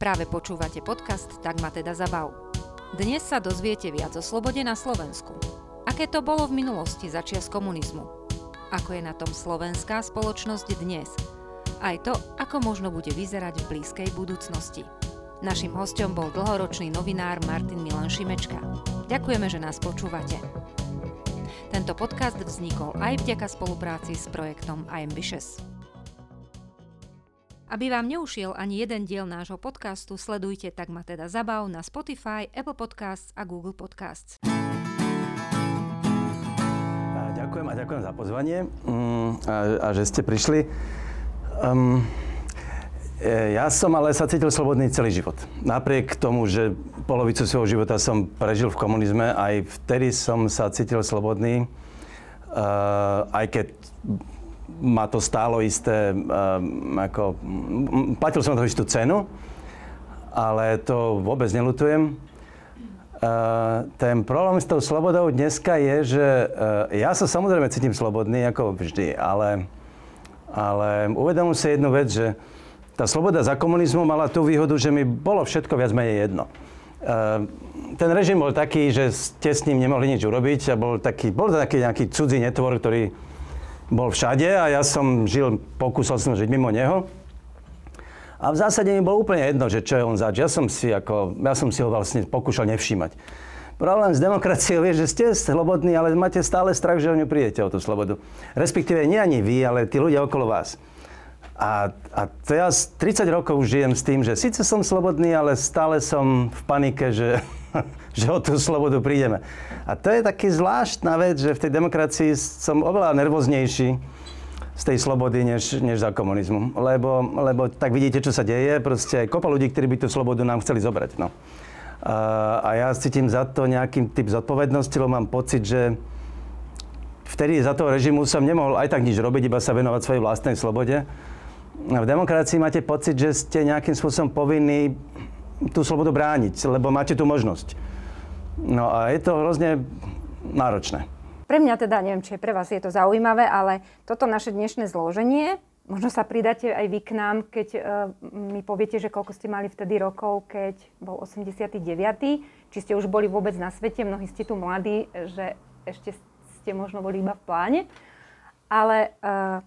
Práve počúvate podcast Tak ma teda zabav. Dnes sa dozviete viac o slobode na Slovensku. Aké to bolo v minulosti začias komunizmu? Ako je na tom slovenská spoločnosť dnes? Aj to, ako možno bude vyzerať v blízkej budúcnosti. Našim hostom bol dlhoročný novinár Martin Milan Šimečka. Ďakujeme, že nás počúvate. Tento podcast vznikol aj vďaka spolupráci s projektom I Ambitious. Aby vám neušiel ani jeden diel nášho podcastu, sledujte Tak ma teda zabav na Spotify, Apple Podcasts a Google Podcasts. Ďakujem a ďakujem za pozvanie mm, a, a že ste prišli. Um, ja som ale sa cítil slobodný celý život. Napriek tomu, že polovicu svojho života som prežil v komunizme, aj vtedy som sa cítil slobodný. Uh, aj keď ma to stálo isté, um, ako, platil som to istú cenu, ale to vôbec nelutujem. Uh, ten problém s tou slobodou dneska je, že uh, ja sa samozrejme cítim slobodný, ako vždy, ale, ale uvedomím si jednu vec, že tá sloboda za komunizmu mala tú výhodu, že mi bolo všetko viac menej jedno. Uh, ten režim bol taký, že ste s ním nemohli nič urobiť a bol, taký, bol to taký nejaký cudzí netvor, ktorý bol všade a ja som žil, pokúsal som žiť mimo neho. A v zásade mi bolo úplne jedno, že čo je on zač. Ja som si, ako, ja som si ho vlastne pokúšal nevšímať. Problém s demokraciou je, že ste slobodní, ale máte stále strach, že o ňu prídete, o tú slobodu. Respektíve nie ani vy, ale tí ľudia okolo vás. A, a to ja 30 rokov žijem s tým, že síce som slobodný, ale stále som v panike, že že o tú slobodu prídeme. A to je taký zvláštna vec, že v tej demokracii som oveľa nervóznejší z tej slobody, než, než za komunizmu. Lebo, lebo tak vidíte, čo sa deje. Proste kopa ľudí, ktorí by tú slobodu nám chceli zobrať. No. A, a ja cítim za to nejaký typ zodpovednosti, lebo mám pocit, že vtedy za toho režimu som nemohol aj tak nič robiť, iba sa venovať svojej vlastnej slobode. A v demokracii máte pocit, že ste nejakým spôsobom povinní tú slobodu brániť, lebo máte tú možnosť. No a je to hrozne náročné. Pre mňa teda, neviem, či pre vás je to zaujímavé, ale toto naše dnešné zloženie, možno sa pridáte aj vy k nám, keď uh, mi poviete, že koľko ste mali vtedy rokov, keď bol 89. Či ste už boli vôbec na svete, mnohí ste tu mladí, že ešte ste možno boli iba v pláne. Ale uh,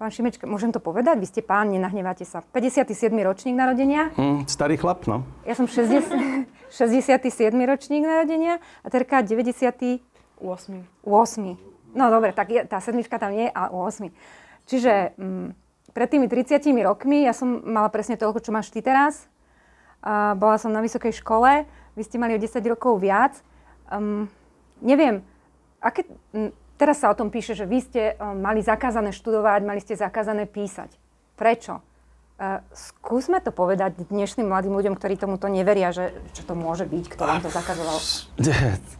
Pán Šimečka, môžem to povedať? Vy ste pán, nenahnevate sa. 57. ročník narodenia. Mm, starý chlap, no. Ja som 60, 67. ročník narodenia a Terka 98. 8. No dobre, tak je, tá sedmička tam nie, a 8. Čiže mm, pred tými 30 rokmi ja som mala presne toľko, čo máš ty teraz. A bola som na vysokej škole, vy ste mali o 10 rokov viac. Um, neviem, aké, Teraz sa o tom píše, že vy ste uh, mali zakázané študovať, mali ste zakázané písať. Prečo? Uh, skúsme to povedať dnešným mladým ľuďom, ktorí tomuto neveria, že čo to môže byť, kto vám to zakazoval.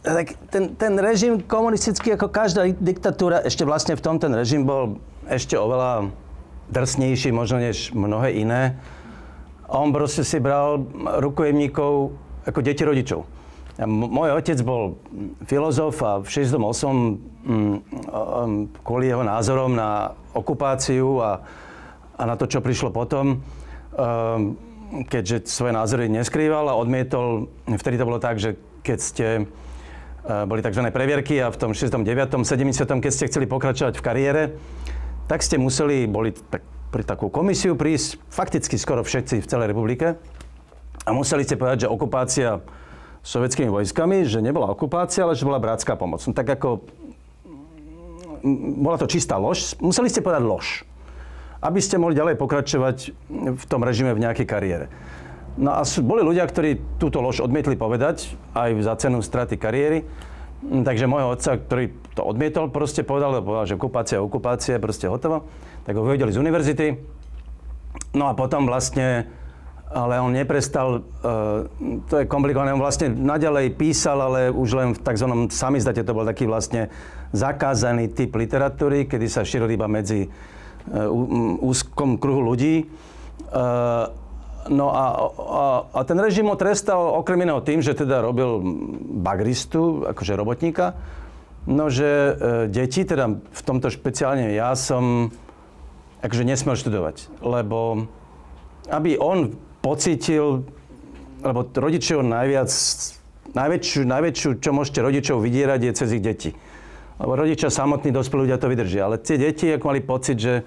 Ten, ten režim komunistický, ako každá diktatúra, ešte vlastne v tom ten režim bol ešte oveľa drsnejší možno než mnohé iné. On proste si bral rukojemníkov ako deti rodičov. Môj otec bol filozof a v 68 mm, kvôli jeho názorom na okupáciu a, a na to, čo prišlo potom, keďže svoje názory neskrýval a odmietol, vtedy to bolo tak, že keď ste boli tzv. previerky a v tom 69. 70. keď ste chceli pokračovať v kariére, tak ste museli, boli tak, pri takú komisiu prísť fakticky skoro všetci v celej republike a museli ste povedať, že okupácia sovietskými vojskami, že nebola okupácia, ale že bola bratská pomoc. No, tak ako bola to čistá lož, museli ste povedať lož, aby ste mohli ďalej pokračovať v tom režime v nejakej kariére. No a boli ľudia, ktorí túto lož odmietli povedať aj za cenu straty kariéry. Takže môjho otca, ktorý to odmietol, proste povedal, povedal že okupácia, okupácia, proste hotovo. Tak ho vyhodili z univerzity. No a potom vlastne ale on neprestal, uh, to je komplikované, on vlastne naďalej písal, ale už len v tzv. samizdate to bol taký vlastne zakázaný typ literatúry, kedy sa šíril iba medzi uh, úzkom kruhu ľudí. Uh, no a, a, a ten režim ho trestal okrem iného tým, že teda robil bagristu, akože robotníka, no že deti, teda v tomto špeciálne ja som akože nesmel študovať, lebo aby on pocítil, lebo rodičov najviac, najväčšiu, najväčšiu, čo môžete rodičov vydierať, je cez ich deti. Lebo rodičia samotní, dospelí ľudia to vydržia. Ale tie deti, ako mali pocit, že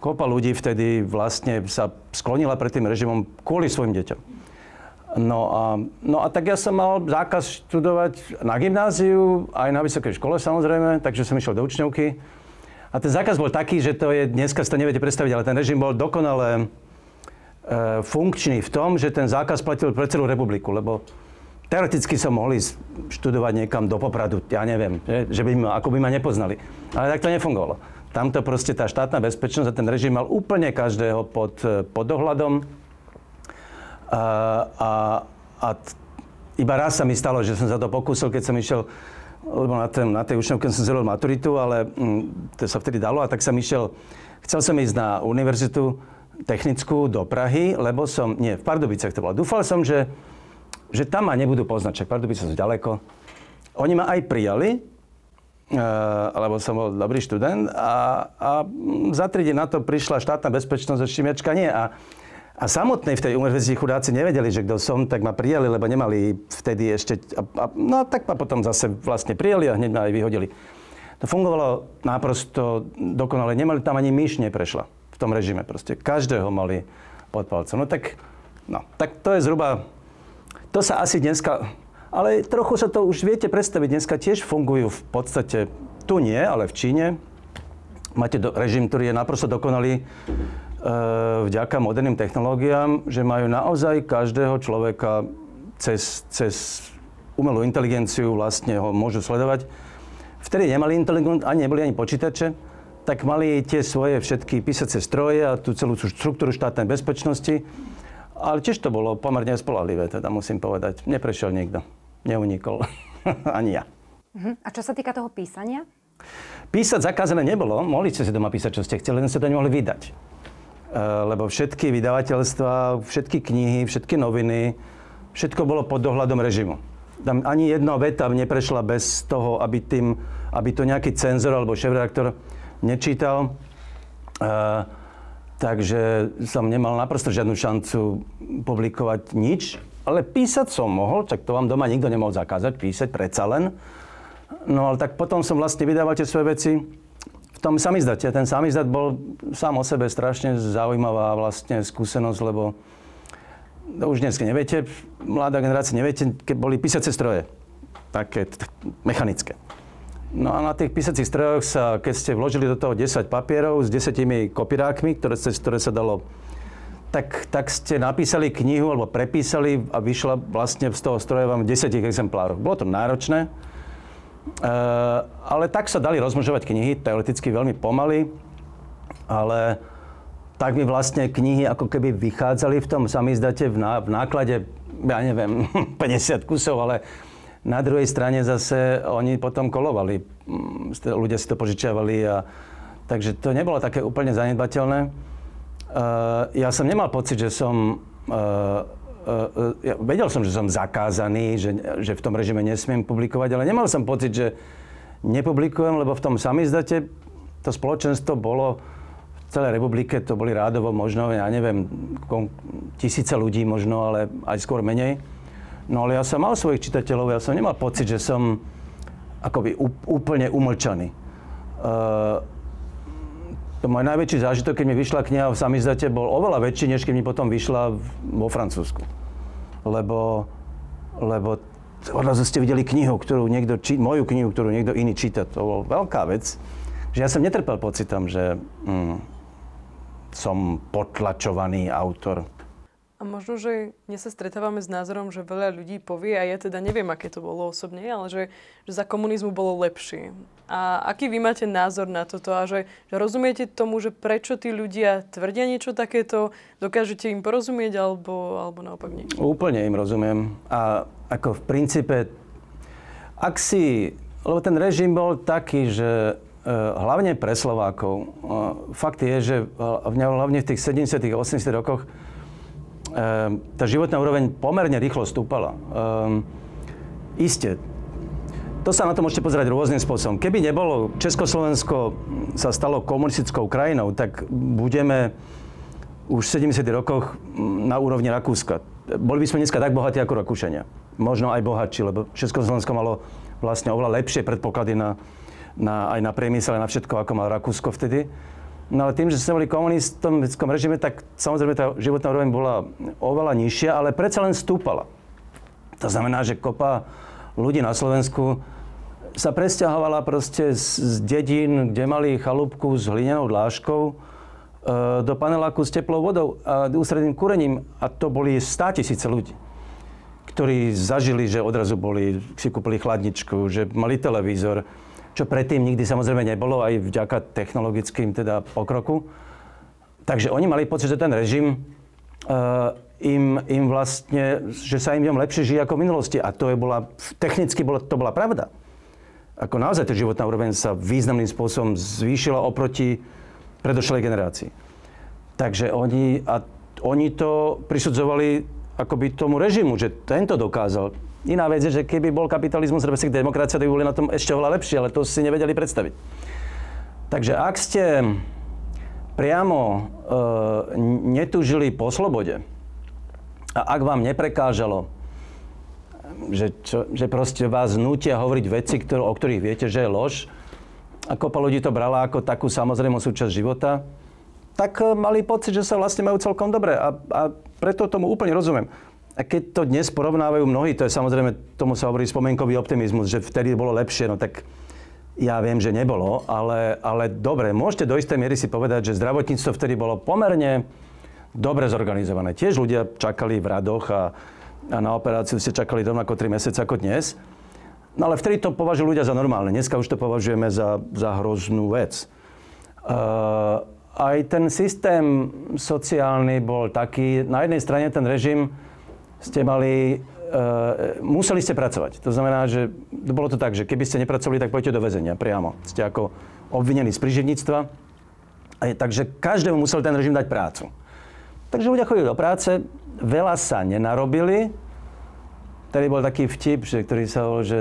kopa ľudí vtedy vlastne sa sklonila pred tým režimom kvôli svojim deťom. No a, no a tak ja som mal zákaz študovať na gymnáziu, aj na vysokej škole samozrejme, takže som išiel do učňovky. A ten zákaz bol taký, že to je, dneska si to neviete predstaviť, ale ten režim bol dokonale funkčný v tom, že ten zákaz platil pre celú republiku, lebo teoreticky som mohli študovať niekam do Popradu, ja neviem, že, by ma, ako by ma nepoznali. Ale tak to nefungovalo. Tamto proste tá štátna bezpečnosť a ten režim mal úplne každého pod, pod dohľadom a, a, a t- iba raz sa mi stalo, že som sa to pokúsil, keď som išiel lebo na, ten, na tej učňovke som zrobil maturitu, ale mm, to sa vtedy dalo a tak som išiel, chcel som ísť na univerzitu technickú do Prahy, lebo som, nie, v Pardubicech to bolo. Dúfal som, že, že tam ma nebudú poznať, však Pardubice sú ďaleko. Oni ma aj prijali, uh, lebo som bol dobrý študent a, a za tri na to prišla štátna bezpečnosť a Šimečka nie. A a samotnej v tej univerzite chudáci nevedeli, že kto som, tak ma prijali, lebo nemali vtedy ešte... A, a, no tak ma potom zase vlastne prijali a hneď ma aj vyhodili. To fungovalo naprosto dokonale. Nemali tam ani myš neprešla tom režime. Proste každého mali pod palcom. No tak, no, tak to je zhruba... To sa asi dneska... Ale trochu sa to už viete predstaviť. Dneska tiež fungujú v podstate... Tu nie, ale v Číne. Máte do, režim, ktorý je naprosto dokonalý E, vďaka moderným technológiám, že majú naozaj každého človeka cez, cez umelú inteligenciu vlastne ho môžu sledovať. Vtedy nemali inteligenciu, ani neboli ani počítače, tak mali tie svoje všetky písacie stroje a tú celú štruktúru štátnej bezpečnosti. Ale tiež to bolo pomerne spolahlivé, teda musím povedať. Neprešiel nikto. Neunikol. ani ja. Uh-huh. A čo sa týka toho písania? Písať zakázané nebolo. Mohli ste si doma písať, čo ste chceli, len ste to nemohli vydať. Eh, lebo všetky vydavateľstva, všetky knihy, všetky noviny, všetko bolo pod dohľadom režimu. Tam ani jedna veta neprešla bez toho, aby, tým, aby to nejaký cenzor alebo šéf-redaktor nečítal. Uh, takže som nemal naprosto žiadnu šancu publikovať nič, ale písať som mohol, tak to vám doma nikto nemohol zakázať, písať predsa len. No ale tak potom som vlastne vydával tie svoje veci v tom samizdate. Ten samizdat bol sám o sebe strašne zaujímavá vlastne skúsenosť, lebo no už dnes neviete, mladá generácia neviete, keď boli písacie stroje, také mechanické. No a na tých písacích strojoch sa, keď ste vložili do toho 10 papierov s 10 kopírákmi, ktoré, ktoré sa dalo tak, tak ste napísali knihu alebo prepísali a vyšla vlastne z toho stroja vám v 10 exemplároch. Bolo to náročné, Uh, ale tak sa dali rozmnožovať knihy, teoreticky veľmi pomaly, ale tak mi vlastne knihy ako keby vychádzali v tom samizdate v, ná, v náklade, ja neviem, 50 kusov, ale na druhej strane zase oni potom kolovali. Mm, ľudia si to požičiavali a takže to nebolo také úplne zanedbateľné. Uh, ja som nemal pocit, že som uh, uh, ja vedel som, že som zakázaný, že, že v tom režime nesmiem publikovať, ale nemal som pocit, že nepublikujem, lebo v tom samizdate to spoločenstvo bolo v celej republike, to boli rádovo možno, ja neviem, tisíce ľudí možno, ale aj skôr menej. No ale ja som mal svojich čitateľov, ja som nemal pocit, že som akoby úplne umlčaný. Uh, to môj najväčší zážitok, keď mi vyšla kniha v samizdate, bol oveľa väčší, než keď mi potom vyšla vo Francúzsku. Lebo, lebo odrazu ste videli knihu, ktorú niekto, či, moju knihu, ktorú niekto iný číta. To bol veľká vec. Že ja som netrpel pocitom, že mm, som potlačovaný autor. A možno, že dnes sa stretávame s názorom, že veľa ľudí povie, a ja teda neviem, aké to bolo osobne, ale že, že za komunizmu bolo lepšie. A aký vy máte názor na toto? A že, že rozumiete tomu, že prečo tí ľudia tvrdia niečo takéto? Dokážete im porozumieť, alebo, alebo naopak nie? Úplne im rozumiem. A ako v princípe, ak si... Lebo ten režim bol taký, že e, hlavne pre Slovákov. E, fakt je, že hlavne v tých 70 80 rokoch tá životná úroveň pomerne rýchlo stúpala. Um, isté, to sa na to môžete pozerať rôznym spôsobom. Keby nebolo, Československo sa stalo komunistickou krajinou, tak budeme už v 70. rokoch na úrovni Rakúska. Boli by sme dneska tak bohatí ako Rakúšania. Možno aj bohatší, lebo Československo malo vlastne oveľa lepšie predpoklady na, na, aj na priemysel, na všetko, ako mal Rakúsko vtedy. No ale tým, že sme boli komunistom režime, tak samozrejme tá životná úroveň bola oveľa nižšia, ale predsa len stúpala. To znamená, že kopa ľudí na Slovensku sa presťahovala proste z, z dedín, kde mali chalúbku s hlinenou dláškou, e, do paneláku s teplou vodou a ústredným kúrením. A to boli 100 tisíce ľudí, ktorí zažili, že odrazu boli, si kúpili chladničku, že mali televízor, čo predtým nikdy samozrejme nebolo, aj vďaka technologickým teda pokroku. Takže oni mali pocit, že ten režim uh, im, im vlastne, že sa im lepšie žije ako v minulosti. A to je bola, technicky bola, to bola pravda. Ako naozaj tá životná úroveň sa významným spôsobom zvýšila oproti predošlej generácii. Takže oni, a oni to prisudzovali akoby tomu režimu, že tento dokázal Iná vec je, že keby bol kapitalizmus, respektíve demokracia, tak by boli na tom ešte oveľa lepšie, ale to si nevedeli predstaviť. Takže ak ste priamo e, netúžili po slobode a ak vám neprekážalo, že, čo, že proste vás nutia hovoriť veci, ktoré, o ktorých viete, že je lož, a kopa ľudí to brala ako takú samozrejmú súčasť života, tak e, mali pocit, že sa vlastne majú celkom dobre. A, a preto tomu úplne rozumiem. A keď to dnes porovnávajú mnohí, to je samozrejme, tomu sa hovorí spomienkový optimizmus, že vtedy bolo lepšie, no tak ja viem, že nebolo, ale, ale dobre, môžete do istej miery si povedať, že zdravotníctvo vtedy bolo pomerne dobre zorganizované. Tiež ľudia čakali v radoch a, a na operáciu ste čakali rovnako 3 mesiace ako dnes. No ale vtedy to považujú ľudia za normálne. Dneska už to považujeme za, za hroznú vec. Uh, aj ten systém sociálny bol taký, na jednej strane ten režim ste mali, uh, museli ste pracovať. To znamená, že bolo to tak, že keby ste nepracovali, tak pôjdete do väzenia priamo. Ste ako obvinení z príživníctva. takže každému musel ten režim dať prácu. Takže ľudia chodili do práce, veľa sa nenarobili. Tady bol taký vtip, že, ktorý sa hovoril, že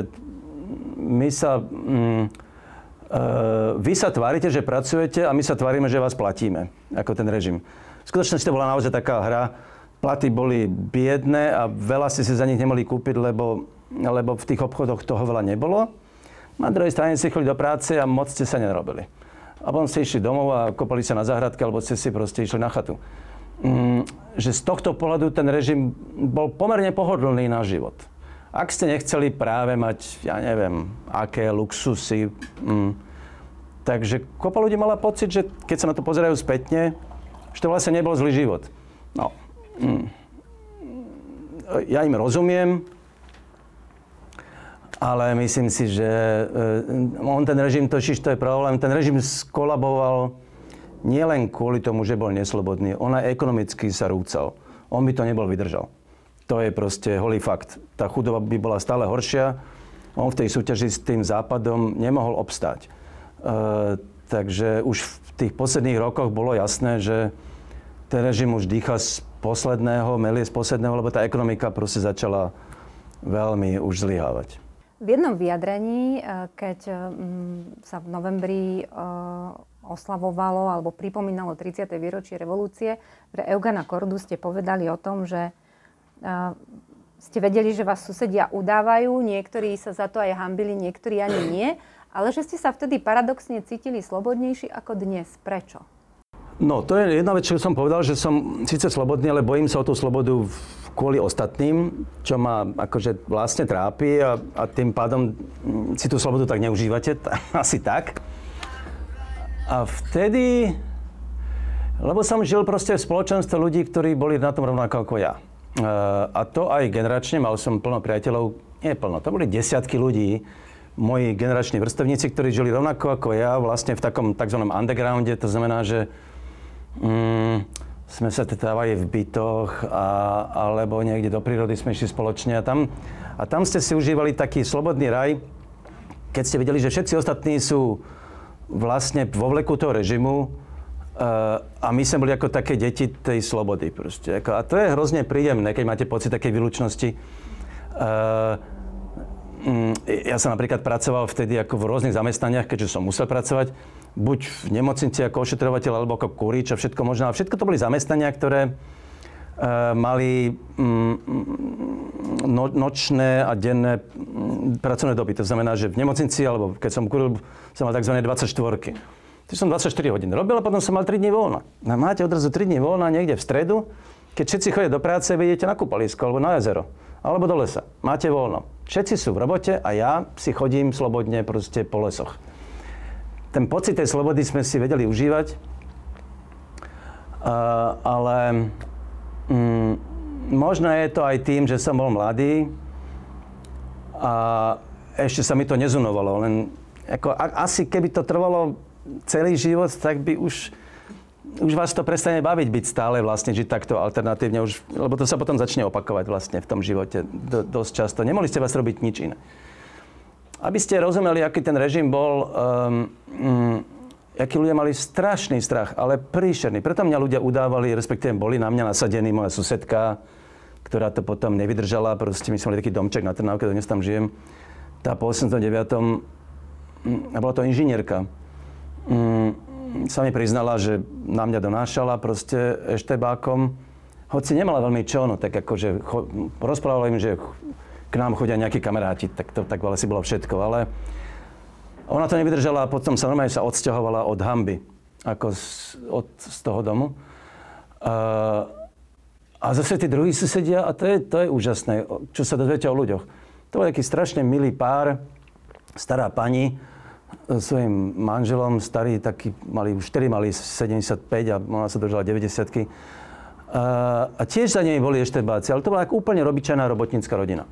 my sa... Mm, Uh, vy sa tvárite, že pracujete a my sa tvárime, že vás platíme, ako ten režim. V skutočnosti to bola naozaj taká hra, platy boli biedné a veľa ste si za nich nemohli kúpiť, lebo, lebo v tých obchodoch toho veľa nebolo. Na druhej strane ste chodili do práce a moc ste sa nerobili. A potom ste išli domov a kopali sa na záhradke, alebo ste si proste išli na chatu. Mm, že z tohto pohľadu ten režim bol pomerne pohodlný na život. Ak ste nechceli práve mať, ja neviem, aké luxusy, mm, takže kopa ľudí mala pocit, že keď sa na to pozerajú spätne, že to vlastne nebol zlý život. No. Ja im rozumiem, ale myslím si, že eh, on ten režim, totiž to je problém, ten režim skolaboval nielen kvôli tomu, že bol neslobodný, on aj ekonomicky sa rúcal. On by to nebol vydržal. To je proste holý fakt. Tá chudoba by bola stále horšia. On v tej súťaži s tým západom nemohol obstáť. E, takže už v tých posledných rokoch bolo jasné, že ten režim už dýcha z posledného, melie z posledného, lebo tá ekonomika proste začala veľmi už zlyhávať. V jednom vyjadrení, e, keď e, sa v novembri e, oslavovalo alebo pripomínalo 30. výročie revolúcie, pre Eugana Kordu ste povedali o tom, že ste vedeli, že vás susedia udávajú, niektorí sa za to aj hambili, niektorí ani nie, ale že ste sa vtedy paradoxne cítili slobodnejší ako dnes. Prečo? No, to je jedna vec, čo som povedal, že som síce slobodný, ale bojím sa o tú slobodu kvôli ostatným, čo ma akože vlastne trápi a, a tým pádom mm, si tú slobodu tak neužívate, t- asi tak. A vtedy, lebo som žil proste v spoločenstve ľudí, ktorí boli na tom rovnako ako ja. E, a to aj generačne, mal som plno priateľov, nie plno, to boli desiatky ľudí, moji generační vrstevníci, ktorí žili rovnako ako ja, vlastne v takom tzv. undergrounde, to znamená, že Mm, sme sa tetávali v bytoch a, alebo niekde do prírody sme išli spoločne a tam, a tam ste si užívali taký slobodný raj, keď ste videli, že všetci ostatní sú vlastne vo vleku toho režimu uh, a my sme boli ako také deti tej slobody. Proste. A to je hrozne príjemné, keď máte pocit takej výlučnosti. Uh, ja som napríklad pracoval vtedy ako v rôznych zamestnaniach, keďže som musel pracovať, buď v nemocnici ako ošetrovateľ, alebo ako kurič a všetko možné. A všetko to boli zamestnania, ktoré uh, mali um, no, nočné a denné um, pracovné doby. To znamená, že v nemocnici, alebo keď som kuril, som mal tzv. 24. To som 24 hodín robil a potom som mal 3 dní voľna. No, máte odrazu 3 dní voľna niekde v stredu, keď všetci chodia do práce, vidíte na kúpalisko alebo na jezero alebo do lesa. Máte voľno. Všetci sú v robote a ja si chodím slobodne proste po lesoch. Ten pocit tej slobody sme si vedeli užívať, uh, ale mm, možno je to aj tým, že som bol mladý a ešte sa mi to nezunovalo. Len ako, a, asi keby to trvalo celý život, tak by už, už vás to prestane baviť byť stále vlastne, žiť takto alternatívne, už, lebo to sa potom začne opakovať vlastne v tom živote do, dosť často. Nemohli ste vás robiť nič iné. Aby ste rozumeli, aký ten režim bol, um, um, akí ľudia mali strašný strach, ale príšerný. Preto mňa ľudia udávali, respektíve boli na mňa nasadení, moja susedka, ktorá to potom nevydržala, proste my sme mali taký domček na Trnávke, dnes tam žijem. Tá po 89. Mm, a bola to inžinierka mm, sa mi priznala, že na mňa donášala proste eštebákom. Hoci nemala veľmi čo, no tak akože cho, rozprávala im, že k nám chodia nejakí kamaráti, tak to tak asi bolo všetko, ale ona to nevydržala a potom sa normálne sa odsťahovala od hamby, ako z, od, z toho domu. Uh, a zase tí druhí susedia, a to je, to je úžasné, čo sa dozviete o ľuďoch. To bol taký strašne milý pár, stará pani, svojim manželom, starý taký, mali, už 4 mali 75 a ona sa držala 90 a, a tiež za nimi boli eštebáci, ale to bola úplne robičaná robotnícka rodina.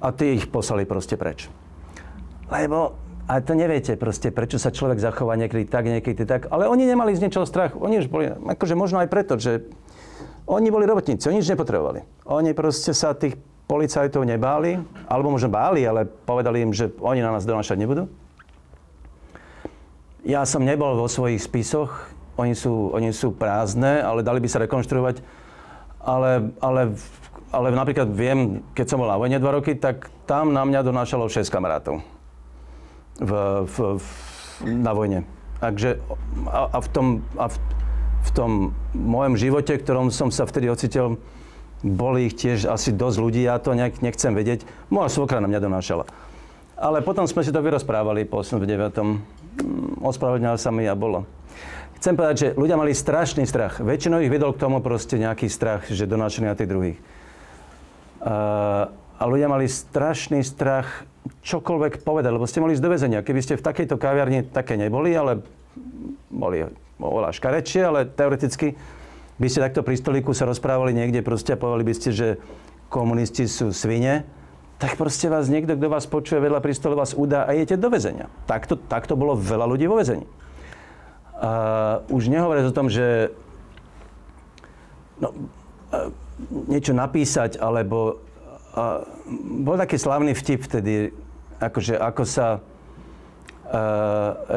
A tí ich poslali proste preč. Lebo, a to neviete proste, prečo sa človek zachová niekedy tak, niekedy tak, ale oni nemali z niečoho strach. Oni už boli, akože možno aj preto, že oni boli robotníci, oni nič nepotrebovali. Oni proste sa tých policajtov nebáli, alebo možno báli, ale povedali im, že oni na nás donášať nebudú. Ja som nebol vo svojich spisoch, oni sú, oni sú prázdne, ale dali by sa rekonštruovať. Ale, ale, ale napríklad viem, keď som bol na vojne dva roky, tak tam na mňa donášalo 6 kamarátov v, v, v, na vojne. Takže a, a, v tom, a v, v tom mojom živote, v ktorom som sa vtedy ocitel, boli ich tiež asi dosť ľudí, ja to nejak nechcem vedieť. Moja svokra na mňa donášala. Ale potom sme si to vyrozprávali po 89 ospravedlňoval sa mi a bolo. Chcem povedať, že ľudia mali strašný strach. Väčšinou ich vedol k tomu proste nejaký strach, že donášali na tých druhých. A, ľudia mali strašný strach čokoľvek povedať, lebo ste mohli ísť do väzenia. Keby ste v takejto kaviarni také neboli, ale boli oveľa škarečie, ale teoreticky by ste takto pri stolíku sa rozprávali niekde proste a povedali by ste, že komunisti sú svine, tak proste vás niekto, kto vás počuje vedľa pri stole, vás udá a idete do väzenia. Takto, takto bolo veľa ľudí vo väzení. A už nehovoriac o tom, že no, niečo napísať, alebo a, bol taký slavný vtip vtedy, akože ako sa a,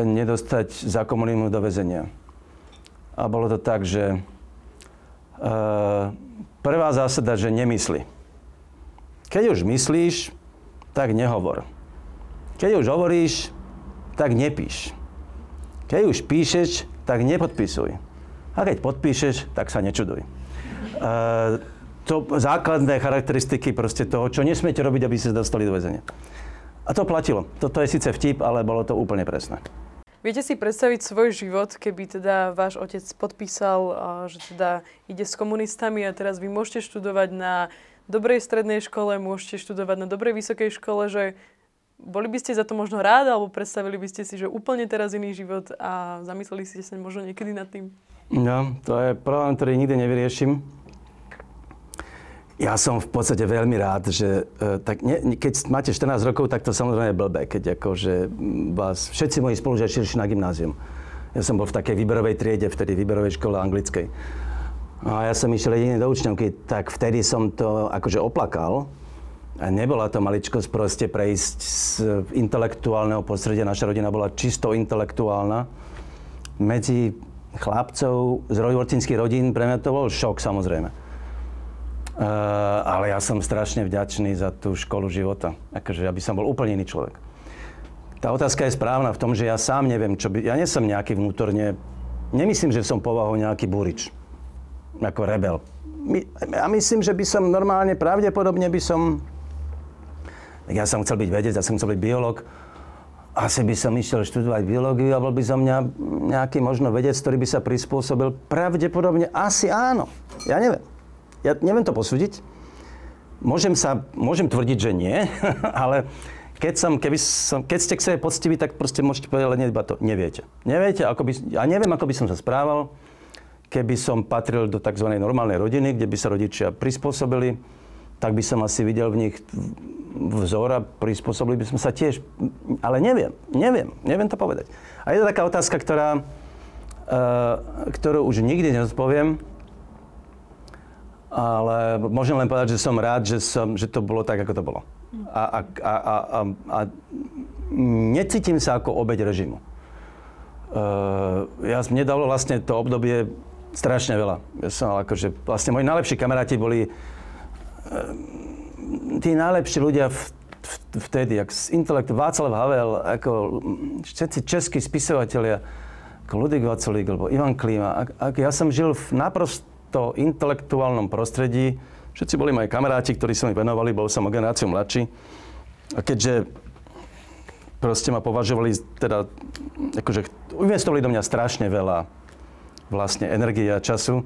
nedostať za komunizmu do väzenia. A bolo to tak, že a, prvá zásada, že nemysli. Keď už myslíš, tak nehovor. Keď už hovoríš, tak nepíš. Keď už píšeš, tak nepodpisuj. A keď podpíšeš, tak sa nečuduj. Uh, to základné charakteristiky proste toho, čo nesmiete robiť, aby ste dostali do väzenia. A to platilo. Toto je síce vtip, ale bolo to úplne presné. Viete si predstaviť svoj život, keby teda váš otec podpísal, že teda ide s komunistami a teraz vy môžete študovať na dobrej strednej škole, môžete študovať na dobrej vysokej škole, že boli by ste za to možno rád, alebo predstavili by ste si, že úplne teraz iný život a zamysleli ste sa možno niekedy nad tým? No, to je problém, ktorý nikdy nevyriešim. Ja som v podstate veľmi rád, že e, tak ne, keď máte 14 rokov, tak to samozrejme je blbé, keď akože vás všetci moji spolužiaci šli na gymnázium. Ja som bol v takej výberovej triede, vtedy výberovej škole anglickej. A ja som išiel jediný do učňovky, tak vtedy som to akože oplakal. A nebola to maličkosť proste prejsť z intelektuálneho prostredia. Naša rodina bola čisto intelektuálna. Medzi chlapcov z rodinských rodín pre mňa to bol šok samozrejme. Ale ja som strašne vďačný za tú školu života. Akože, aby som bol úplne iný človek. Tá otázka je správna v tom, že ja sám neviem, čo by... Ja nie som nejaký vnútorne... Nemyslím, že som povahou nejaký burič. Ako rebel. My, ja myslím, že by som normálne, pravdepodobne by som... Ja som chcel byť vedec, ja som chcel byť biolog. Asi by som išiel študovať biológiu a bol by som nejaký možno vedec, ktorý by sa prispôsobil. Pravdepodobne asi áno. Ja neviem. Ja neviem to posúdiť. Môžem, sa, môžem tvrdiť, že nie, ale keď, som, keby som, keď ste k sebe poctiví, tak proste môžete povedať, ale iba to neviete. Neviete, ako by, ja neviem, ako by som sa správal, keby som patril do tzv. normálnej rodiny, kde by sa rodičia prispôsobili, tak by som asi videl v nich vzor a prispôsobili by sme sa tiež. Ale neviem, neviem, neviem to povedať. A je to taká otázka, ktorá, uh, ktorú už nikdy nezodpoviem, ale môžem len povedať, že som rád, že, som, že to bolo tak, ako to bolo. A, a, a, a, a necítim sa ako obeď režimu. Uh, ja, mne dalo vlastne to obdobie strašne veľa. Ja som akože, vlastne moji najlepší kamaráti boli uh, tí najlepší ľudia v, v, vtedy, jak z intelektu Václav Havel, ako všetci českí spisovatelia, ako Ludvík Vaculík, alebo Ivan Klíma. Ak, ak ja som žil v naprosto to intelektuálnom prostredí, všetci boli moji kamaráti, ktorí sa mi venovali, bol som o generáciu mladší. A keďže proste ma považovali, teda, akože investovali do mňa strašne veľa vlastne energie a času,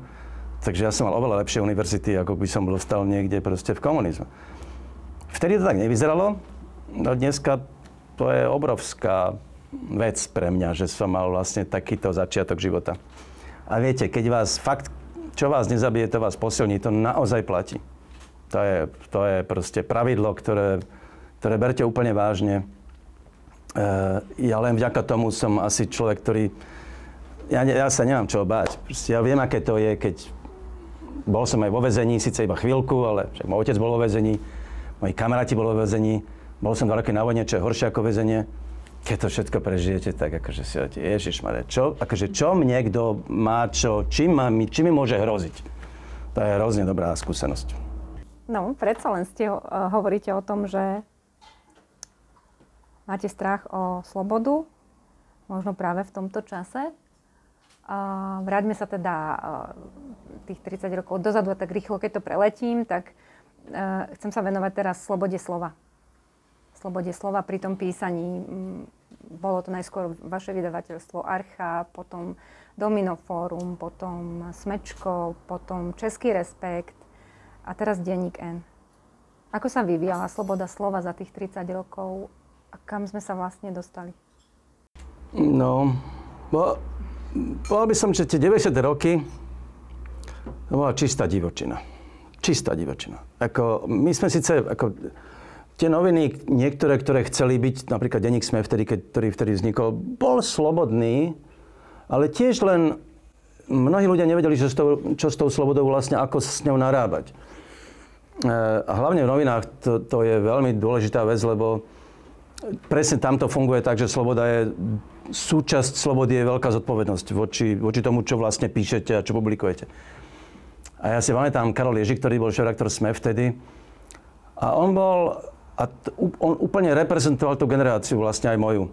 takže ja som mal oveľa lepšie univerzity, ako by som dostal niekde proste v komunizme. Vtedy to tak nevyzeralo, no dneska to je obrovská vec pre mňa, že som mal vlastne takýto začiatok života. A viete, keď vás fakt čo vás nezabije, to vás posilní. To naozaj platí. To je, to je proste pravidlo, ktoré, ktoré berte úplne vážne. E, ja len vďaka tomu som asi človek, ktorý... Ja, ja sa nemám čo báť. Proste ja viem, aké to je, keď bol som aj vo vezení, síce iba chvíľku, ale však môj otec bol vo vezení, moji kamaráti boli vo vezení, bol som dva roky na vojne, čo je horšie ako väzenie keď to všetko prežijete, tak akože si hovoríte, Ježišmarja, čo, akože čo mne kto má čo, čím, má, čím mi môže hroziť? To je hrozne dobrá skúsenosť. No, predsa len ste uh, hovoríte o tom, že máte strach o slobodu, možno práve v tomto čase. Uh, vráťme sa teda uh, tých 30 rokov dozadu a tak rýchlo, keď to preletím, tak uh, chcem sa venovať teraz slobode slova slobode slova pri tom písaní. Mm, bolo to najskôr vaše vydavateľstvo Archa, potom Domino Fórum, potom Smečko, potom Český Respekt a teraz Denník N. Ako sa vyvíjala sloboda slova za tých 30 rokov a kam sme sa vlastne dostali? No, bo, povedal by som, že tie 90. roky to bola čistá divočina. Čistá divočina. Ako, my sme síce, ako, tie noviny, niektoré, ktoré chceli byť, napríklad Deník Sme, vtedy, keď, ktorý vtedy vznikol, bol slobodný, ale tiež len mnohí ľudia nevedeli, čo s tou, čo s tou slobodou vlastne, ako s ňou narábať. E, a hlavne v novinách to, to je veľmi dôležitá vec, lebo presne tam to funguje tak, že sloboda je, súčasť slobody je veľká zodpovednosť voči, voči tomu, čo vlastne píšete a čo publikujete. A ja si pamätám Karol Ježik, ktorý bol šéf-redaktor SME vtedy, a on bol a t- on úplne reprezentoval tú generáciu, vlastne aj moju,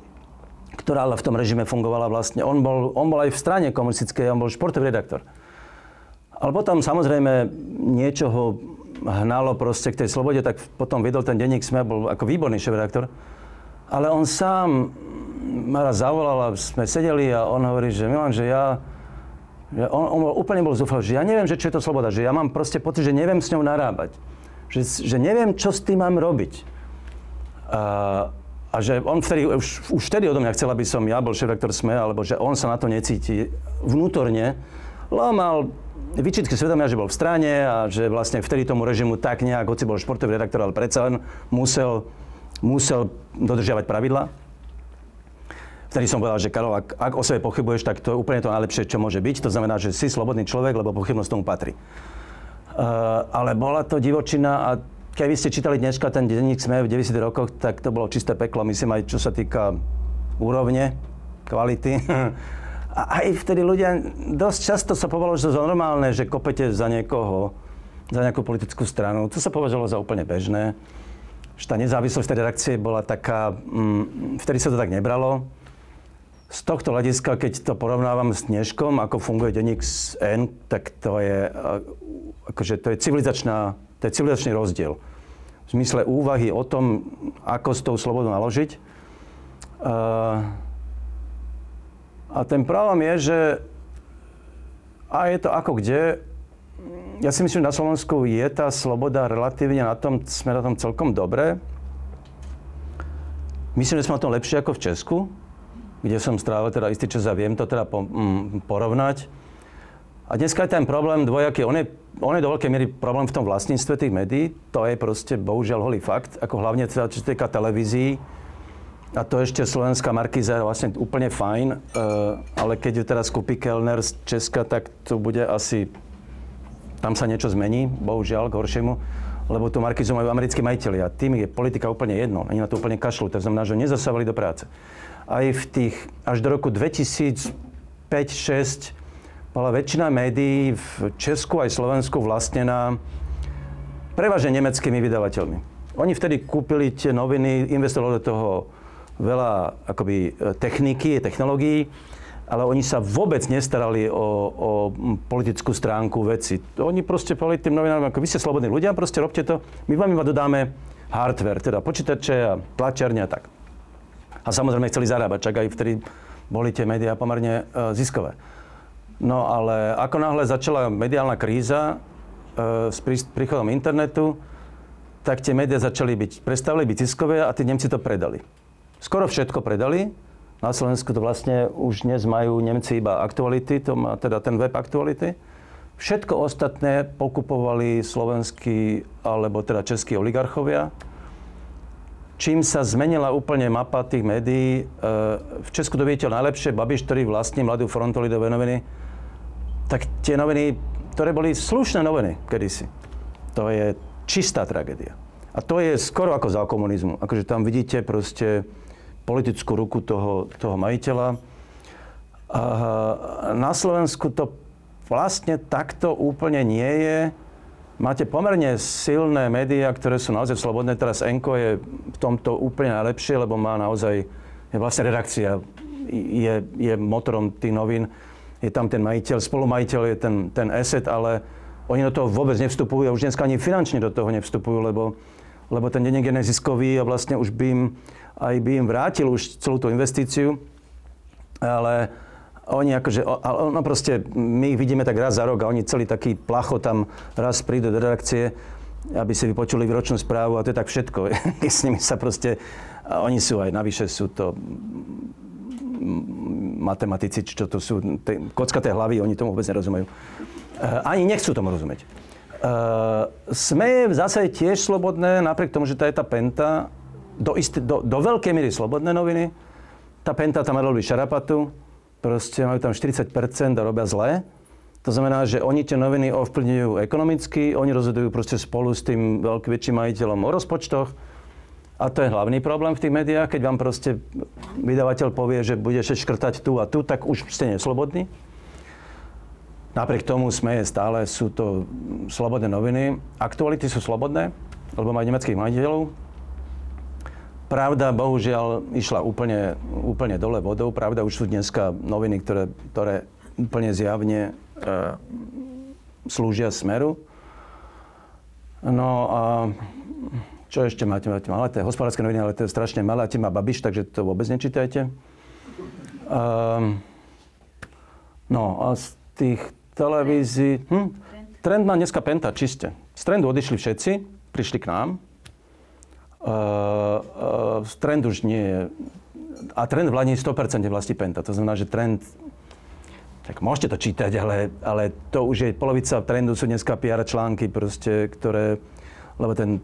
ktorá ale v tom režime fungovala vlastne. On bol, on bol aj v strane komunistickej, on bol športový redaktor. Ale potom samozrejme niečo ho hnalo proste k tej slobode, tak potom vydal ten denník SME, bol ako výborný šéf-redaktor. Ale on sám ma raz zavolal a sme sedeli a on hovorí, že Milan, že ja, že on, on bol, úplne bol zúfal, že ja neviem, že čo je to sloboda, že ja mám proste pocit, že neviem s ňou narábať že, že neviem, čo s tým mám robiť. A, a že on vtedy, už, už vtedy odo mňa chcel, aby som ja bol šéf SME, alebo že on sa na to necíti vnútorne, lebo mal vyčitky svedomia, že bol v strane a že vlastne vtedy tomu režimu tak nejak, hoci bol športový redaktor, ale predsa len musel, musel dodržiavať pravidla. Vtedy som povedal, že Karol, ak, ak o sebe pochybuješ, tak to je úplne to najlepšie, čo môže byť. To znamená, že si slobodný človek, lebo pochybnosť tomu patrí. Eh, ale bola to divočina a keby ste čítali dneska ten denník SME v 90 rokoch, tak to bolo čisté peklo, myslím aj čo sa týka úrovne, kvality. A aj vtedy ľudia, dosť často sa povedalo, že normálne, že kopete za niekoho, za nejakú politickú stranu. To sa považovalo za úplne bežné. Že tá nezávislosť tej redakcie bola taká, mm, vtedy sa to tak nebralo. Z tohto hľadiska, keď to porovnávam s dneškom, ako funguje denník N, tak to je, akože to je, civilizačná, to je civilizačný rozdiel. V zmysle úvahy o tom, ako s tou slobodou naložiť. A ten problém je, že a je to ako kde, ja si myslím, že na Slovensku je tá sloboda relatívne na tom, sme na tom celkom dobre. Myslím, že sme na tom lepšie ako v Česku, kde som strávil teda istý čas a viem to teda mm, porovnať. A dneska je ten problém dvojaký. On je, on je do veľkej miery problém v tom vlastníctve tých médií. To je proste bohužiaľ holý fakt. Ako hlavne teda, čo týka televízií. A to ešte slovenská Markiza je vlastne úplne fajn. Uh, ale keď ju teraz kúpi Kellner z Česka, tak to bude asi tam sa niečo zmení, bohužiaľ, k horšiemu, lebo tú Markizu majú americkí majiteľi a tým je politika úplne jedno. Oni na to úplne kašľú. To znamená, že nezasávali do práce. Aj v tých, až do roku 2005-2006 bola väčšina médií v Česku aj Slovensku vlastnená prevažne nemeckými vydavateľmi. Oni vtedy kúpili tie noviny, investovali do toho veľa akoby, techniky, technológií ale oni sa vôbec nestarali o, o politickú stránku veci. Oni proste povedali tým novinárom, ako vy ste slobodní ľudia, proste robte to, my vám iba dodáme hardware, teda počítače a tlačiarne a tak. A samozrejme chceli zarábať, čak aj vtedy boli tie médiá pomerne uh, ziskové. No ale ako náhle začala mediálna kríza uh, s príchodom internetu, tak tie médiá začali byť, prestávali byť ziskové a tí Nemci to predali. Skoro všetko predali, na Slovensku to vlastne už dnes majú Nemci iba aktuality, to má teda ten web aktuality. Všetko ostatné pokupovali slovenskí alebo teda českí oligarchovia. Čím sa zmenila úplne mapa tých médií, e, v Česku to viete najlepšie, Babiš, ktorý vlastní Mladú frontu lidové noviny, tak tie noviny, ktoré boli slušné noviny kedysi, to je čistá tragédia. A to je skoro ako za komunizmu. Akože tam vidíte proste politickú ruku toho, toho majiteľa. A na Slovensku to vlastne takto úplne nie je. Máte pomerne silné médiá, ktoré sú naozaj slobodné. Teraz Enko je v tomto úplne najlepšie, lebo má naozaj, je vlastne redakcia, je, je motorom tých novín. Je tam ten majiteľ, spolumajiteľ je ten, ten asset, ale oni do toho vôbec nevstupujú a už dneska ani finančne do toho nevstupujú, lebo, lebo ten denník je neziskový a vlastne už by im aj by im vrátil už celú tú investíciu, ale oni akože, no proste, my ich vidíme tak raz za rok a oni celý taký placho tam raz prídu do redakcie, aby si vypočuli výročnú správu a to je tak všetko. s nimi sa proste, oni sú aj, navyše sú to matematici, čo to sú, te, kockaté hlavy, oni tomu vôbec nerozumejú. Uh, ani nechcú tomu rozumieť. Uh, sme v zase tiež slobodné, napriek tomu, že tá je tá penta, do, isté, do, do veľkej miery slobodné noviny. Tá Penta tam robí šarapatu, proste majú tam 40% a robia zle. To znamená, že oni tie noviny ovplyvňujú ekonomicky, oni rozhodujú proste spolu s tým veľkým väčším majiteľom o rozpočtoch. A to je hlavný problém v tých médiách, keď vám proste vydavateľ povie, že budeš škrtať tu a tu, tak už ste neslobodní. Napriek tomu sme stále, sú to slobodné noviny. Aktuality sú slobodné, lebo majú nemeckých majiteľov. Pravda, bohužiaľ, išla úplne, úplne dole vodou. Pravda, už sú dneska noviny, ktoré, ktoré úplne zjavne e, slúžia smeru. No a čo ešte máte? Máte malé tie hospodárske noviny, ale to je strašne malé. A má Babiš, takže to vôbec nečítajte. Um, no a z tých televízií... Hm, trend má dneska Penta, čiste. Z trendu odišli všetci, prišli k nám uh, uh, trend už nie je... A trend vládne 100% vlastní Penta. To znamená, že trend tak môžete to čítať, ale, ale to už je polovica trendu, sú dneska PR články proste, ktoré, lebo ten,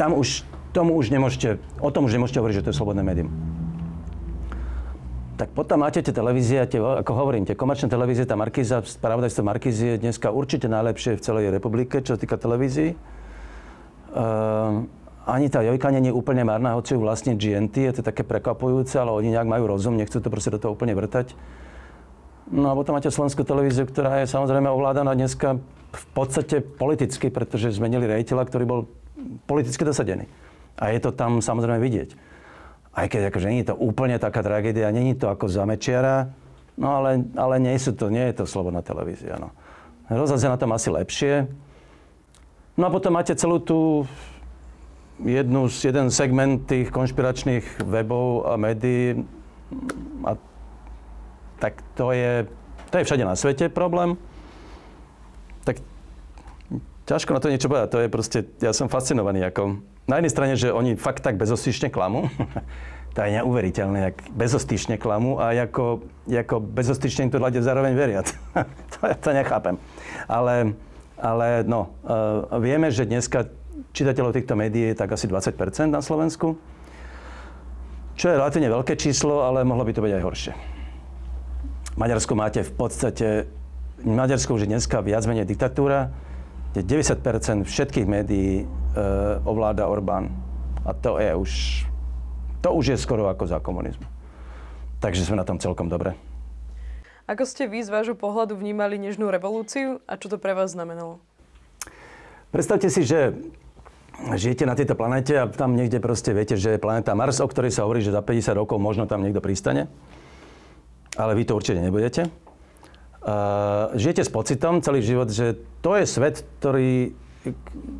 tam už, tomu už nemôžete, o tom už nemôžete hovoriť, že to je slobodné médium. Tak potom máte tie televízie, tie, ako hovorím, tie komerčné televízie, tá Markiza, spravodajstvo Markizy je dneska určite najlepšie v celej republike, čo sa týka televízií. Uh, ani tá Jojka nie je úplne marná, hoci ju vlastne GNT, je to také prekvapujúce, ale oni nejak majú rozum, nechcú to proste do toho úplne vrtať. No a potom máte slovenskú televíziu, ktorá je samozrejme ovládaná dneska v podstate politicky, pretože zmenili rejiteľa, ktorý bol politicky dosadený. A je to tam samozrejme vidieť. Aj keď akože nie je to úplne taká tragédia, není to ako za Mečiara, no ale, ale nie, sú to, nie je to slobodná televízia. No. Rozhľad na tom asi lepšie. No a potom máte celú tú jednu, jeden segment tých konšpiračných webov a médií a tak to je, to je všade na svete problém. Tak ťažko na to niečo povedať. To je proste, ja som fascinovaný. Ako, na jednej strane, že oni fakt tak bezostyšne klamú. to je neuveriteľné, jak bezostyšne klamú a ako, ako bezostyšne im to ľudia zároveň veria. to ja to nechápem. Ale, ale no, uh, vieme, že dneska čitateľov týchto médií je tak asi 20% na Slovensku. Čo je relatívne veľké číslo, ale mohlo by to byť aj horšie. Maďarsku máte v podstate, v Maďarsku už je dneska viac menej diktatúra, kde 90% všetkých médií e, ovláda Orbán. A to je už, to už je skoro ako za komunizmu. Takže sme na tom celkom dobre. Ako ste vy z vášho pohľadu vnímali Nežnú revolúciu a čo to pre vás znamenalo? Predstavte si, že žijete na tejto planete a tam niekde proste viete, že je planeta Mars, o ktorej sa hovorí, že za 50 rokov možno tam niekto pristane ale vy to určite nebudete. Uh, žijete s pocitom celý život, že to je svet, ktorý,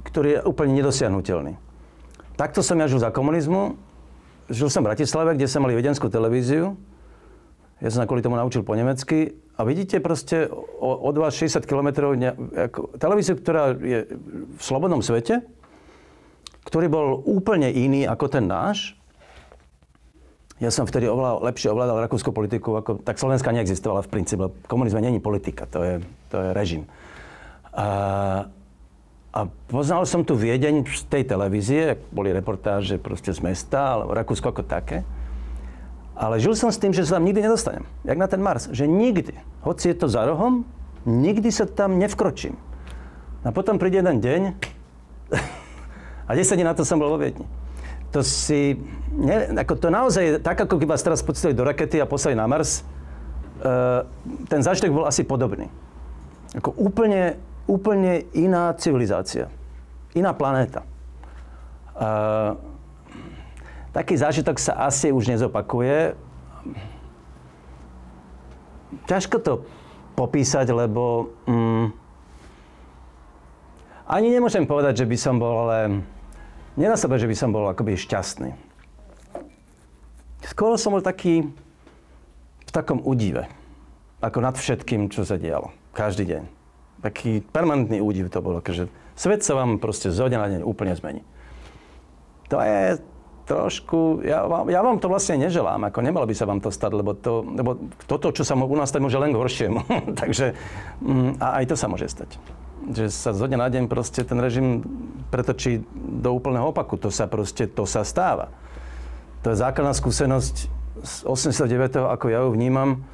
ktorý je úplne nedosiahnutelný. Takto som ja žil za komunizmu. Žil som v Bratislave, kde som mali vedenskú televíziu. Ja som sa kvôli tomu naučil po nemecky. A vidíte proste od vás 60 km televíziu, ktorá je v slobodnom svete, ktorý bol úplne iný ako ten náš, ja som vtedy oveľa lepšie ovládal rakúsku politiku, ako, tak Slovenska neexistovala v princípe. Komunizme není politika, to je, to je režim. A, a poznal som tu Viedeň z tej televízie, boli reportáže proste z mesta, alebo Rakúsko ako také. Ale žil som s tým, že sa tam nikdy nedostanem. Jak na ten Mars. Že nikdy. Hoci je to za rohom, nikdy sa tam nevkročím. A potom príde jeden deň a 10 dní na to som bol vo Viedni to si, ne, ako to naozaj, tak ako keby vás teraz pocitili do rakety a poslali na Mars, uh, ten zážitok bol asi podobný. Ako úplne, úplne iná civilizácia. Iná planéta. Uh, taký zážitok sa asi už nezopakuje. Ťažko to popísať, lebo um, ani nemôžem povedať, že by som bol ale Nedá sa že by som bol akoby šťastný. Skôr som bol taký v takom údive. Ako nad všetkým, čo sa dialo. Každý deň. Taký permanentný údiv to bolo, že svet sa vám proste zo dňa na deň úplne zmení. To je trošku, ja vám, ja vám to vlastne neželám, ako nemalo by sa vám to stať, lebo, to, lebo toto, čo sa u nás stať, môže len k horšiemu. Takže mm, a aj to sa môže stať že sa zo dňa na deň proste ten režim pretočí do úplného opaku. To sa proste, to sa stáva. To je základná skúsenosť z 89. ako ja ju vnímam,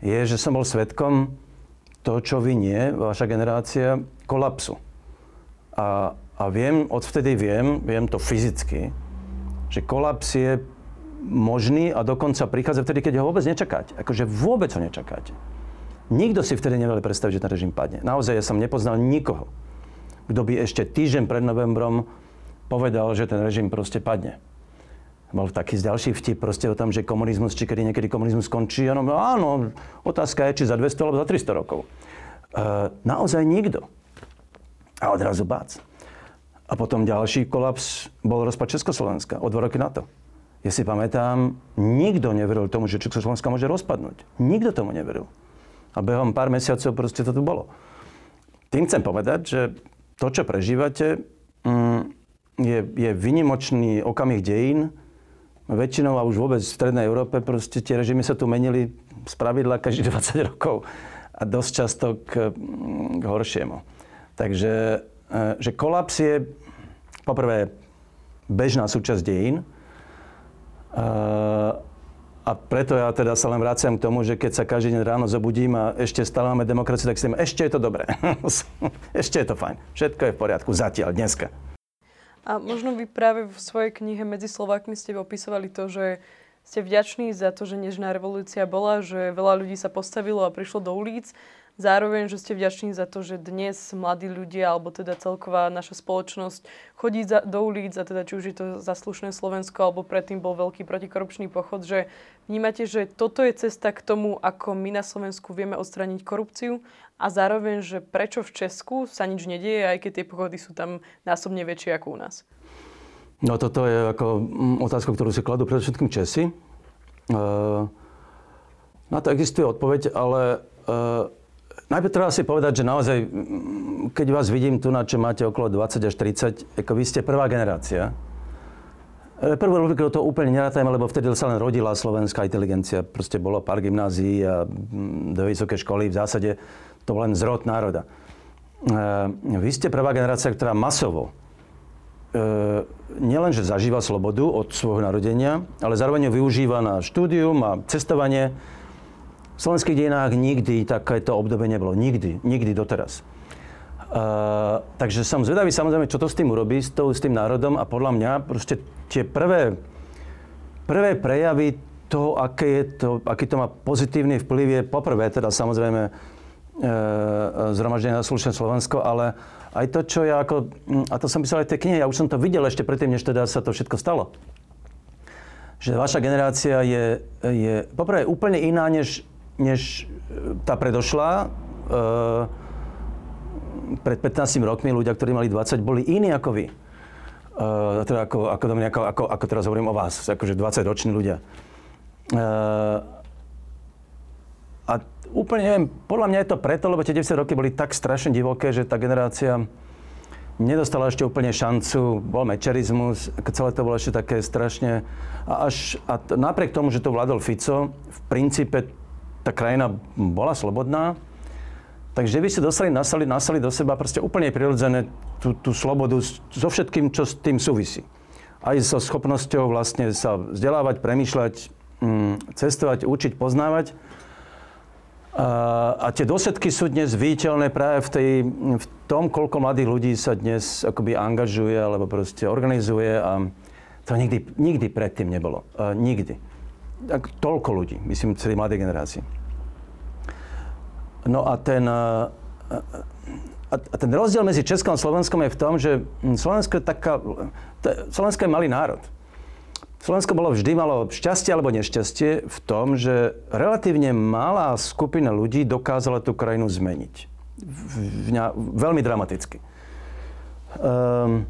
je, že som bol svetkom to, čo vy nie, vaša generácia, kolapsu. A, a viem, odvtedy viem, viem to fyzicky, že kolaps je možný a dokonca prichádza vtedy, keď ho vôbec nečakáte. Akože vôbec ho nečakáte. Nikto si vtedy nevedel predstaviť, že ten režim padne. Naozaj ja som nepoznal nikoho, kto by ešte týždeň pred novembrom povedal, že ten režim proste padne. Mal taký ďalší vtip proste o tom, že komunizmus, či kedy niekedy komunizmus skončí. Áno, áno, otázka je, či za 200 alebo za 300 rokov. E, naozaj nikto. A odrazu bác. A potom ďalší kolaps bol rozpad Československa o dva roky na to. Ja si pamätám, nikto neveril tomu, že Československa môže rozpadnúť. Nikto tomu neveril. A behom pár mesiacov proste to tu bolo. Tým chcem povedať, že to, čo prežívate, mm, je, je vynimočný okamih dejín. Väčšinou a už vôbec v Strednej Európe proste tie režimy sa tu menili z pravidla každých 20 rokov a dosť často k, k horšiemu. Takže e, že kolaps je poprvé bežná súčasť dejín. A preto ja teda sa len vraciam k tomu, že keď sa každý deň ráno zobudím a ešte stále máme demokraciu, tak si myslím, ešte je to dobré. ešte je to fajn. Všetko je v poriadku. Zatiaľ, dneska. A možno vy práve v svojej knihe Medzi Slovákmi ste opisovali to, že ste vďační za to, že Nežná revolúcia bola, že veľa ľudí sa postavilo a prišlo do ulic. Zároveň, že ste vďační za to, že dnes mladí ľudia, alebo teda celková naša spoločnosť chodí za, do ulic a teda či už je to zaslušné Slovensko, alebo predtým bol veľký protikorupčný pochod, že vnímate, že toto je cesta k tomu, ako my na Slovensku vieme odstrániť korupciu a zároveň, že prečo v Česku sa nič nedieje, aj keď tie pochody sú tam násobne väčšie ako u nás. No toto je ako mm, otázka, ktorú si kladú predovšetkým Česi. Uh, na to existuje odpoveď, ale uh, najprv treba si povedať, že naozaj, keď vás vidím tu, na čo máte okolo 20 až 30, ako vy ste prvá generácia. Prvú republiku to úplne nerátajme, lebo vtedy sa len rodila slovenská inteligencia. Proste bolo pár gymnázií a do vysoké školy. V zásade to len zrod národa. Vy ste prvá generácia, ktorá masovo E, nielenže zažíva slobodu od svojho narodenia, ale zároveň ju využíva na štúdium a cestovanie. V slovenských dejinách nikdy takéto obdobie nebolo. Nikdy. Nikdy doteraz. Uh, takže som zvedavý samozrejme, čo to s tým urobí, s, to, s tým národom a podľa mňa proste tie prvé, prvé prejavy toho, aké je to, aký to má pozitívny vplyv je poprvé teda samozrejme uh, zhromaždenie na slušné Slovensko, ale aj to, čo ja ako, a to som písal aj v tej knihe, ja už som to videl ešte predtým, než teda sa to všetko stalo. Že vaša generácia je, je poprvé úplne iná, než, než e, tá predošlá. E, pred 15 rokmi ľudia, ktorí mali 20, boli iní ako vy. E, teda ako, ako, ako, ako, ako teraz hovorím o vás, akože 20 roční ľudia. E, a úplne neviem, podľa mňa je to preto, lebo tie 90 roky boli tak strašne divoké, že tá generácia nedostala ešte úplne šancu, bol mečerizmus, celé to bolo ešte také strašne... A, až, a t- napriek tomu, že to vládol Fico, v princípe tá krajina bola slobodná, takže by si dostali, nasali, nasali do seba proste úplne prirodzené tú, tú slobodu so všetkým, čo s tým súvisí. Aj so schopnosťou vlastne sa vzdelávať, premýšľať, mm, cestovať, učiť, poznávať. A, a tie dôsledky sú dnes viditeľné práve v, tej, v tom, koľko mladých ľudí sa dnes akoby angažuje alebo proste organizuje a to nikdy, nikdy predtým nebolo. A nikdy. Toľko ľudí, myslím, celej mladej generácii. No a ten, a, a ten rozdiel medzi Českom a Slovenskom je v tom, že Slovensko je taká, Slovensko je malý národ. Slovensko bolo vždy malo šťastie alebo nešťastie v tom, že relatívne malá skupina ľudí dokázala tú krajinu zmeniť. V, v, veľmi dramaticky. Um,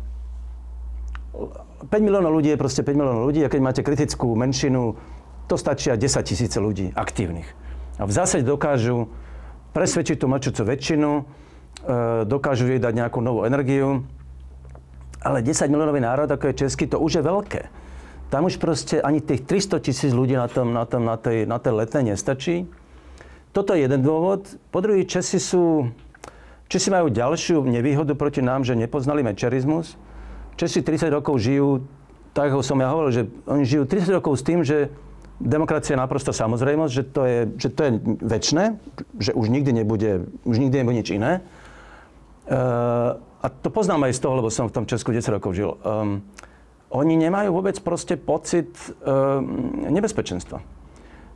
ehm, 5 miliónov ľudí je proste 5 miliónov ľudí a keď máte kritickú menšinu, to stačia 10 tisíce ľudí aktívnych. A v zásade dokážu presvedčiť tú mlčúcu väčšinu, e, dokážu jej dať nejakú novú energiu, ale 10 miliónový národ, ako je český, to už je veľké tam už proste ani tých 300 tisíc ľudí na, tom, na, tom, na, tej, na tej letnej nestačí. Toto je jeden dôvod. Po druhý, Česi sú... Česi majú ďalšiu nevýhodu proti nám, že nepoznali mečerizmus. Česi 30 rokov žijú, tak ako som ja hovoril, že oni žijú 30 rokov s tým, že demokracia je naprosto samozrejmosť, že to je, že to je väčšie, že už nikdy nebude, už nikdy nebude nič iné. Uh, a to poznám aj z toho, lebo som v tom Česku 10 rokov žil. Um, oni nemajú vôbec proste pocit e, nebezpečenstva.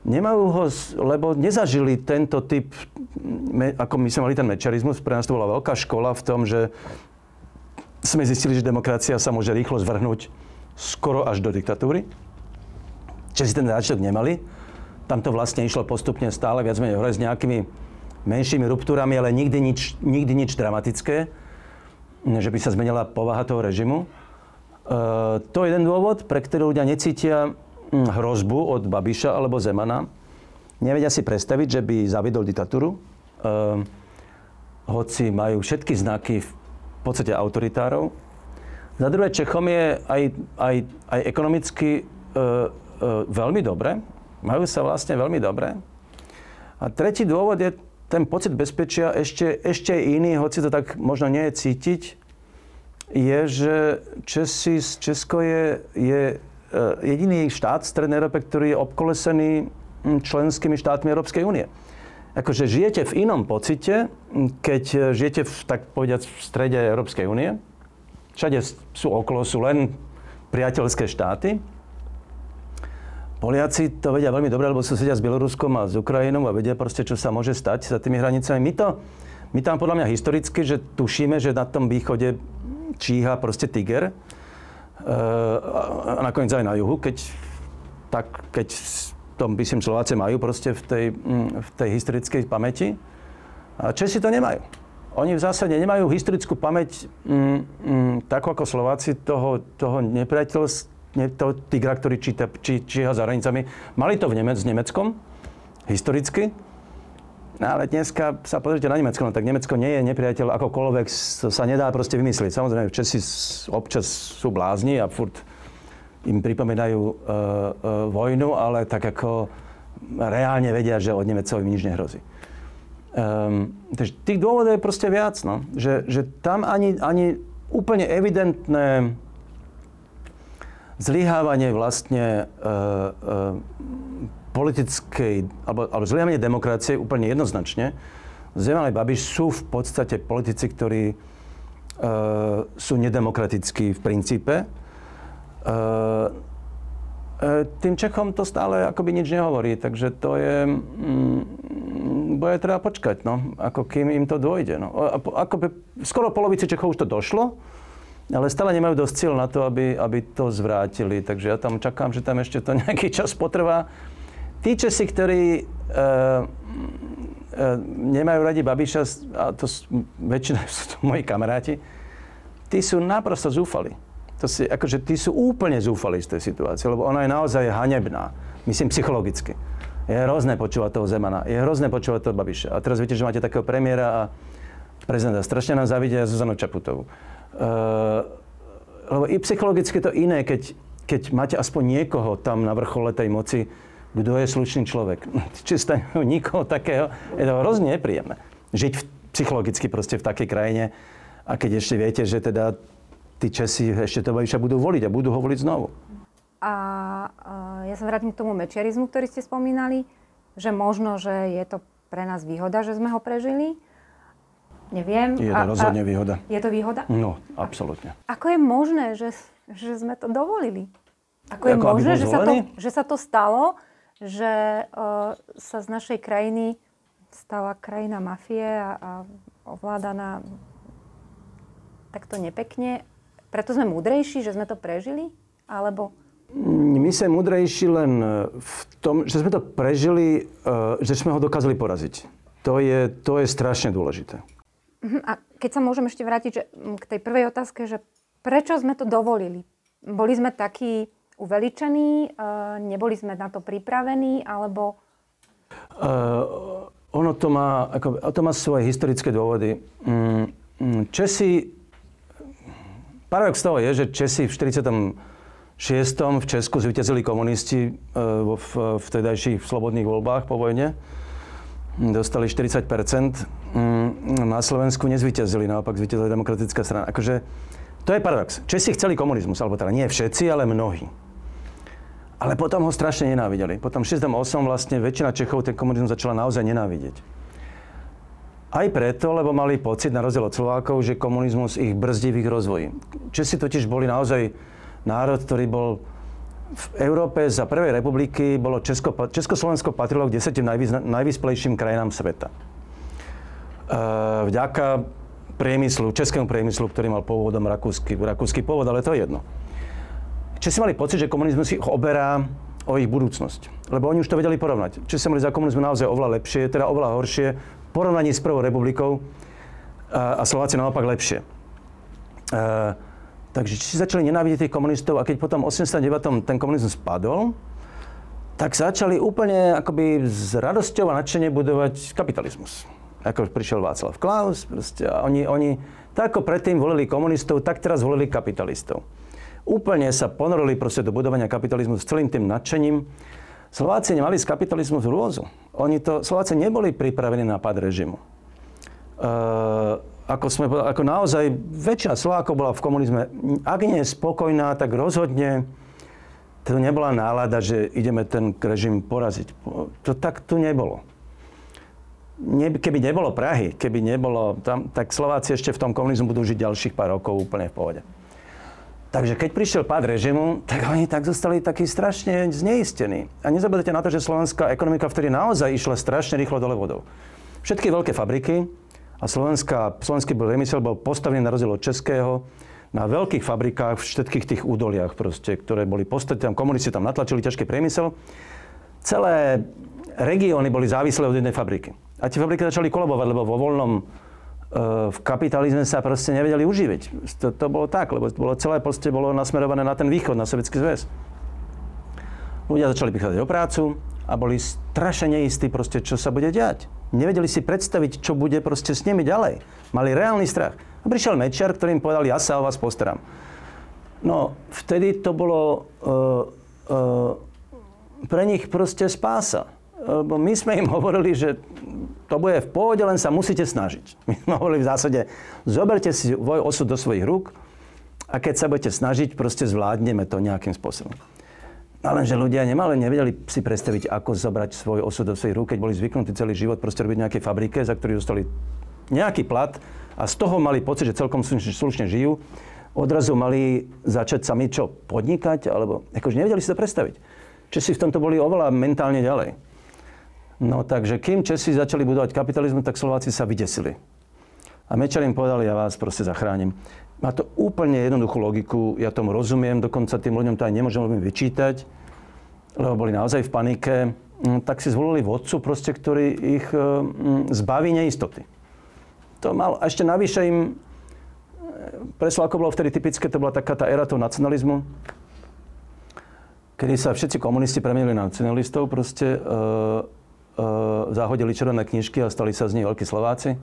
Nemajú ho, lebo nezažili tento typ, ako my sme mali ten mečarizmus, pre nás to bola veľká škola v tom, že sme zistili, že demokracia sa môže rýchlo zvrhnúť skoro až do diktatúry. Česi ten záčiatok nemali. Tam to vlastne išlo postupne stále viac menej hore s nejakými menšími ruptúrami, ale nikdy nič, nikdy nič dramatické, že by sa zmenila povaha toho režimu. Eh, to je jeden dôvod, pre ktorý ľudia necítia hm, hrozbu od Babiša alebo Zemana. Nevedia si predstaviť, že by zavidol diktatúru, eh, hoci majú všetky znaky v podstate autoritárov. Za druhé, Čechom je aj, aj, aj ekonomicky e, e, veľmi dobre. Majú sa vlastne veľmi dobre. A tretí dôvod je ten pocit bezpečia ešte, ešte iný, hoci to tak možno nie je cítiť je, že Česi, Česko je, je e, jediný štát v Strednej Európe, ktorý je obkolesený členskými štátmi Európskej únie. Akože žijete v inom pocite, keď e, žijete v, tak povediať, v strede Európskej únie. Všade sú okolo, sú len priateľské štáty. Poliaci to vedia veľmi dobre, lebo susedia s Bieloruskom a s Ukrajinou a vedia proste, čo sa môže stať za tými hranicami. My to, my tam podľa mňa historicky, že tušíme, že na tom východe číha proste tiger. E, a nakoniec aj na juhu, keď, tak, keď to, myslím, Slováci majú proste v tej, mm, v tej historickej pamäti. A Česi to nemajú. Oni v zásade nemajú historickú pamäť mm, mm, takú ako Slováci toho, toho nepriateľstva to tigra, ktorý číta, či, číha za hranicami. Mali to v Nemec, s Nemeckom, historicky. No ale dneska sa pozrite na Nemecko, no tak Nemecko nie je nepriateľ akokoľvek, to sa nedá proste vymyslieť. Samozrejme, Česi občas sú blázni a furt im pripomínajú uh, uh, vojnu, ale tak ako reálne vedia, že od Nemecov im nič nehrozí. Um, takže tých dôvodov je proste viac, no. Že, že tam ani, ani úplne evidentné zlyhávanie vlastne e, e, politickej, alebo, alebo zlyhávanie demokracie úplne jednoznačne. Zeman aj Babiš sú v podstate politici, ktorí e, sú nedemokratickí v princípe. E, e, tým Čechom to stále akoby nič nehovorí, takže to je... Mm, bude treba počkať, no, ako kým im to dôjde. No. Ako by, skoro polovici Čechov už to došlo, ale stále nemajú dosť cieľ na to, aby, aby to zvrátili. Takže ja tam čakám, že tam ešte to nejaký čas potrvá. Tí Česi, ktorí e, e, nemajú radi Babiša, a to väčšina sú to moji kamaráti, tí sú naprosto zúfali. To si, akože tí sú úplne zúfali z tej situácie, lebo ona je naozaj hanebná. Myslím psychologicky. Je hrozné počúvať toho Zemana, je hrozné počúvať toho Babiša. A teraz viete, že máte takého premiéra a prezidenta strašne nám zavidia Zuzanu Čaputovú. Uh, lebo i psychologicky je to iné, keď, keď máte aspoň niekoho tam na vrchole tej moci, kto je slušný človek. Či stane nikoho takého, je to hrozne nepríjemné. Žiť v, psychologicky proste v takej krajine a keď ešte viete, že teda tí Česi ešte to budú voliť a budú ho voliť znovu. A uh, ja sa vrátim k tomu mečiarizmu, ktorý ste spomínali, že možno, že je to pre nás výhoda, že sme ho prežili, Neviem. Je to a, rozhodne výhoda. Je to výhoda? No, absolútne. Ako je možné, že, že sme to dovolili? Ako je Ako možné, že sa, to, že sa to stalo, že uh, sa z našej krajiny stala krajina mafie a, a ovládaná takto nepekne? Preto sme múdrejší, že sme to prežili? Alebo... My sme múdrejší len v tom, že sme to prežili, uh, že sme ho dokázali poraziť. To je, to je strašne dôležité. Uh-huh. A keď sa môžem ešte vrátiť že, k tej prvej otázke, že prečo sme to dovolili? Boli sme takí uveličení, uh, neboli sme na to pripravení, alebo... Uh, ono to má, ako, to má svoje historické dôvody. Mm, mm Česi... Paradox toho je, že Česi v 46. v Česku zvíťazili komunisti v, v vtedajších slobodných voľbách po vojne dostali 40 mm, Na Slovensku nezvyťazili, naopak zvyťazila demokratická strana. Akože, to je paradox. Česi chceli komunizmus, alebo teda nie všetci, ale mnohí. Ale potom ho strašne nenávideli. Potom 6 8 vlastne väčšina Čechov ten komunizmus začala naozaj nenávidieť. Aj preto, lebo mali pocit, na rozdiel od Slovákov, že komunizmus ich brzdí v ich rozvoji. Česi totiž boli naozaj národ, ktorý bol v Európe za Prvej republiky bolo Česko, Československo patrilo k desetým najvysplejším krajinám sveta. E, vďaka priemyslu, českému priemyslu, ktorý mal pôvodom rakúsky, rakúsky pôvod, ale to je jedno. Česi mali pocit, že komunizmus ich oberá o ich budúcnosť. Lebo oni už to vedeli porovnať. Česi mali za komunizmu naozaj oveľa lepšie, teda oveľa horšie v porovnaní s Prvou republikou a, a Slováci naopak lepšie. E, Takže si začali nenávidieť tých komunistov a keď potom v 89. ten komunizmus spadol, tak začali úplne akoby s radosťou a nadšenie budovať kapitalizmus. Ako prišiel Václav Klaus, proste, a oni, oni tak ako predtým volili komunistov, tak teraz volili kapitalistov. Úplne sa ponorili proste do budovania kapitalizmu s celým tým nadšením. Slováci nemali z kapitalizmu rôzu. Oni to, Slováci neboli pripravení na pad režimu. Uh, ako, sme, ako naozaj väčšina Slovákov bola v komunizme, ak nie je spokojná, tak rozhodne to nebola nálada, že ideme ten režim poraziť. To tak tu nebolo. Ne, keby nebolo Prahy, keby nebolo tam, tak Slováci ešte v tom komunizmu budú žiť ďalších pár rokov úplne v pohode. Takže keď prišiel pád režimu, tak oni tak zostali takí strašne zneistení. A nezabudete na to, že slovenská ekonomika vtedy naozaj išla strašne rýchlo dole vodou. Všetky veľké fabriky a slovenská, slovenský priemysel bol postavený na rozdiel od českého na veľkých fabrikách v všetkých tých údoliach, proste, ktoré boli postavené, tam komunisti tam natlačili ťažký priemysel. Celé regióny boli závislé od jednej fabriky. A tie fabriky začali kolabovať, lebo vo voľnom v kapitalizme sa proste nevedeli uživiť. To, to bolo tak, lebo bolo celé proste bolo nasmerované na ten východ, na Sovietský zväz. Ľudia začali prichádzať o prácu a boli strašne neistí proste, čo sa bude diať. Nevedeli si predstaviť, čo bude proste s nimi ďalej. Mali reálny strach. A prišiel Mečiar, ktorý im povedal, ja sa o vás postaram. No, vtedy to bolo uh, uh, pre nich proste spása. Lebo my sme im hovorili, že to bude v pôvode, len sa musíte snažiť. My sme hovorili v zásade, zoberte si svoj osud do svojich rúk a keď sa budete snažiť, proste zvládneme to nejakým spôsobom. Ale že ľudia nemali, nevedeli si predstaviť, ako zobrať svoj osud do svojich rúk, keď boli zvyknutí celý život proste robiť nejaké fabrike, za ktorý dostali nejaký plat a z toho mali pocit, že celkom slušne žijú. Odrazu mali začať sami čo, podnikať, alebo akože nevedeli si to predstaviť. Česi v tomto boli oveľa mentálne ďalej. No takže kým Česi začali budovať kapitalizmus, tak Slováci sa vydesili. A Mečer im povedal, ja vás proste zachránim. Má to úplne jednoduchú logiku, ja tomu rozumiem, dokonca tým ľuďom to aj nemôžem veľmi vyčítať, lebo boli naozaj v panike. Mm, tak si zvolili vodcu, proste, ktorý ich e, mm, zbaví neistoty. To mal, a ešte navyše im, e, pre Slovákov bolo vtedy typické, to bola taká tá éra toho nacionalizmu, kedy sa všetci komunisti premenili na nacionalistov, proste e, E, zahodili červené knižky a stali sa z nich veľkí Slováci.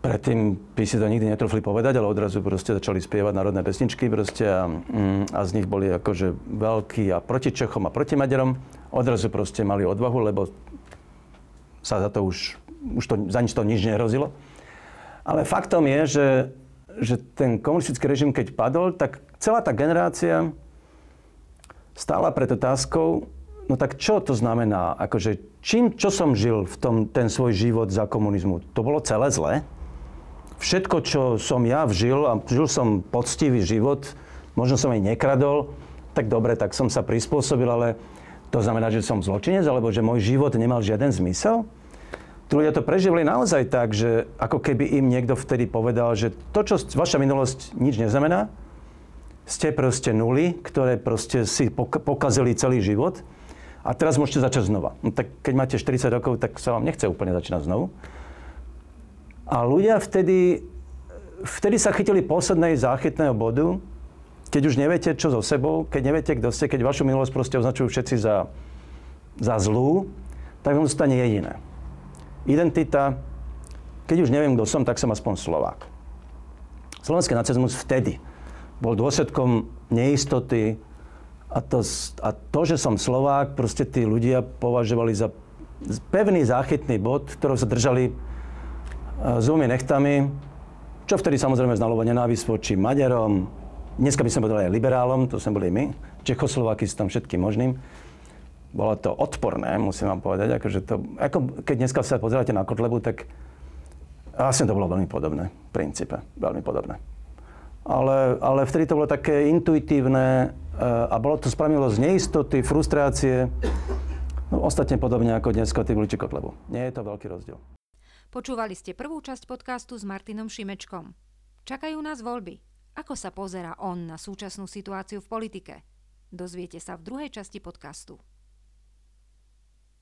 Predtým by si to nikdy netrofli povedať, ale odrazu proste začali spievať národné pesničky proste a, mm, a z nich boli akože veľkí a proti Čechom a proti Maďarom. Odrazu proste mali odvahu, lebo sa za to už, už to, za nič to nič nehrozilo. Ale faktom je, že, že ten komunistický režim, keď padol, tak celá tá generácia stála pred otázkou, no tak čo to znamená? Akože čím, čo som žil v tom, ten svoj život za komunizmu? To bolo celé zlé? Všetko, čo som ja vžil, a žil som poctivý život, možno som aj nekradol, tak dobre, tak som sa prispôsobil, ale to znamená, že som zločinec, alebo že môj život nemal žiaden zmysel? Tí ľudia to prežili naozaj tak, že ako keby im niekto vtedy povedal, že to, čo vaša minulosť nič neznamená, ste proste nuly, ktoré proste si pokazili celý život a teraz môžete začať znova. No, tak keď máte 40 rokov, tak sa vám nechce úplne začínať znovu. A ľudia vtedy, vtedy sa chytili poslednej záchytného bodu, keď už neviete, čo so sebou, keď neviete, kto ste, keď vašu minulosť proste označujú všetci za, za zlú, tak vám zostane jediné. Identita, keď už neviem, kto som, tak som aspoň Slovák. Slovenský nacizmus vtedy bol dôsledkom neistoty, a to, a to, že som Slovák, proste tí ľudia považovali za pevný záchytný bod, ktorého sa držali s e, nechtami, čo vtedy samozrejme znalo nenávisť voči Maďarom, dneska by sme povedali aj liberálom, to sme boli my, Čechoslováky s tam všetkým možným. Bolo to odporné, musím vám povedať. Akože to, ako keď dneska sa pozeráte na Kotlebu, tak vlastne to bolo veľmi podobné v princípe. Veľmi podobné. Ale, ale vtedy to bolo také intuitívne, a bolo to spravilo z neistoty, frustrácie, no ostatne podobne ako dnes tí voliči Kotlebu. Nie je to veľký rozdiel. Počúvali ste prvú časť podcastu s Martinom Šimečkom. Čakajú nás voľby. Ako sa pozera on na súčasnú situáciu v politike? Dozviete sa v druhej časti podcastu.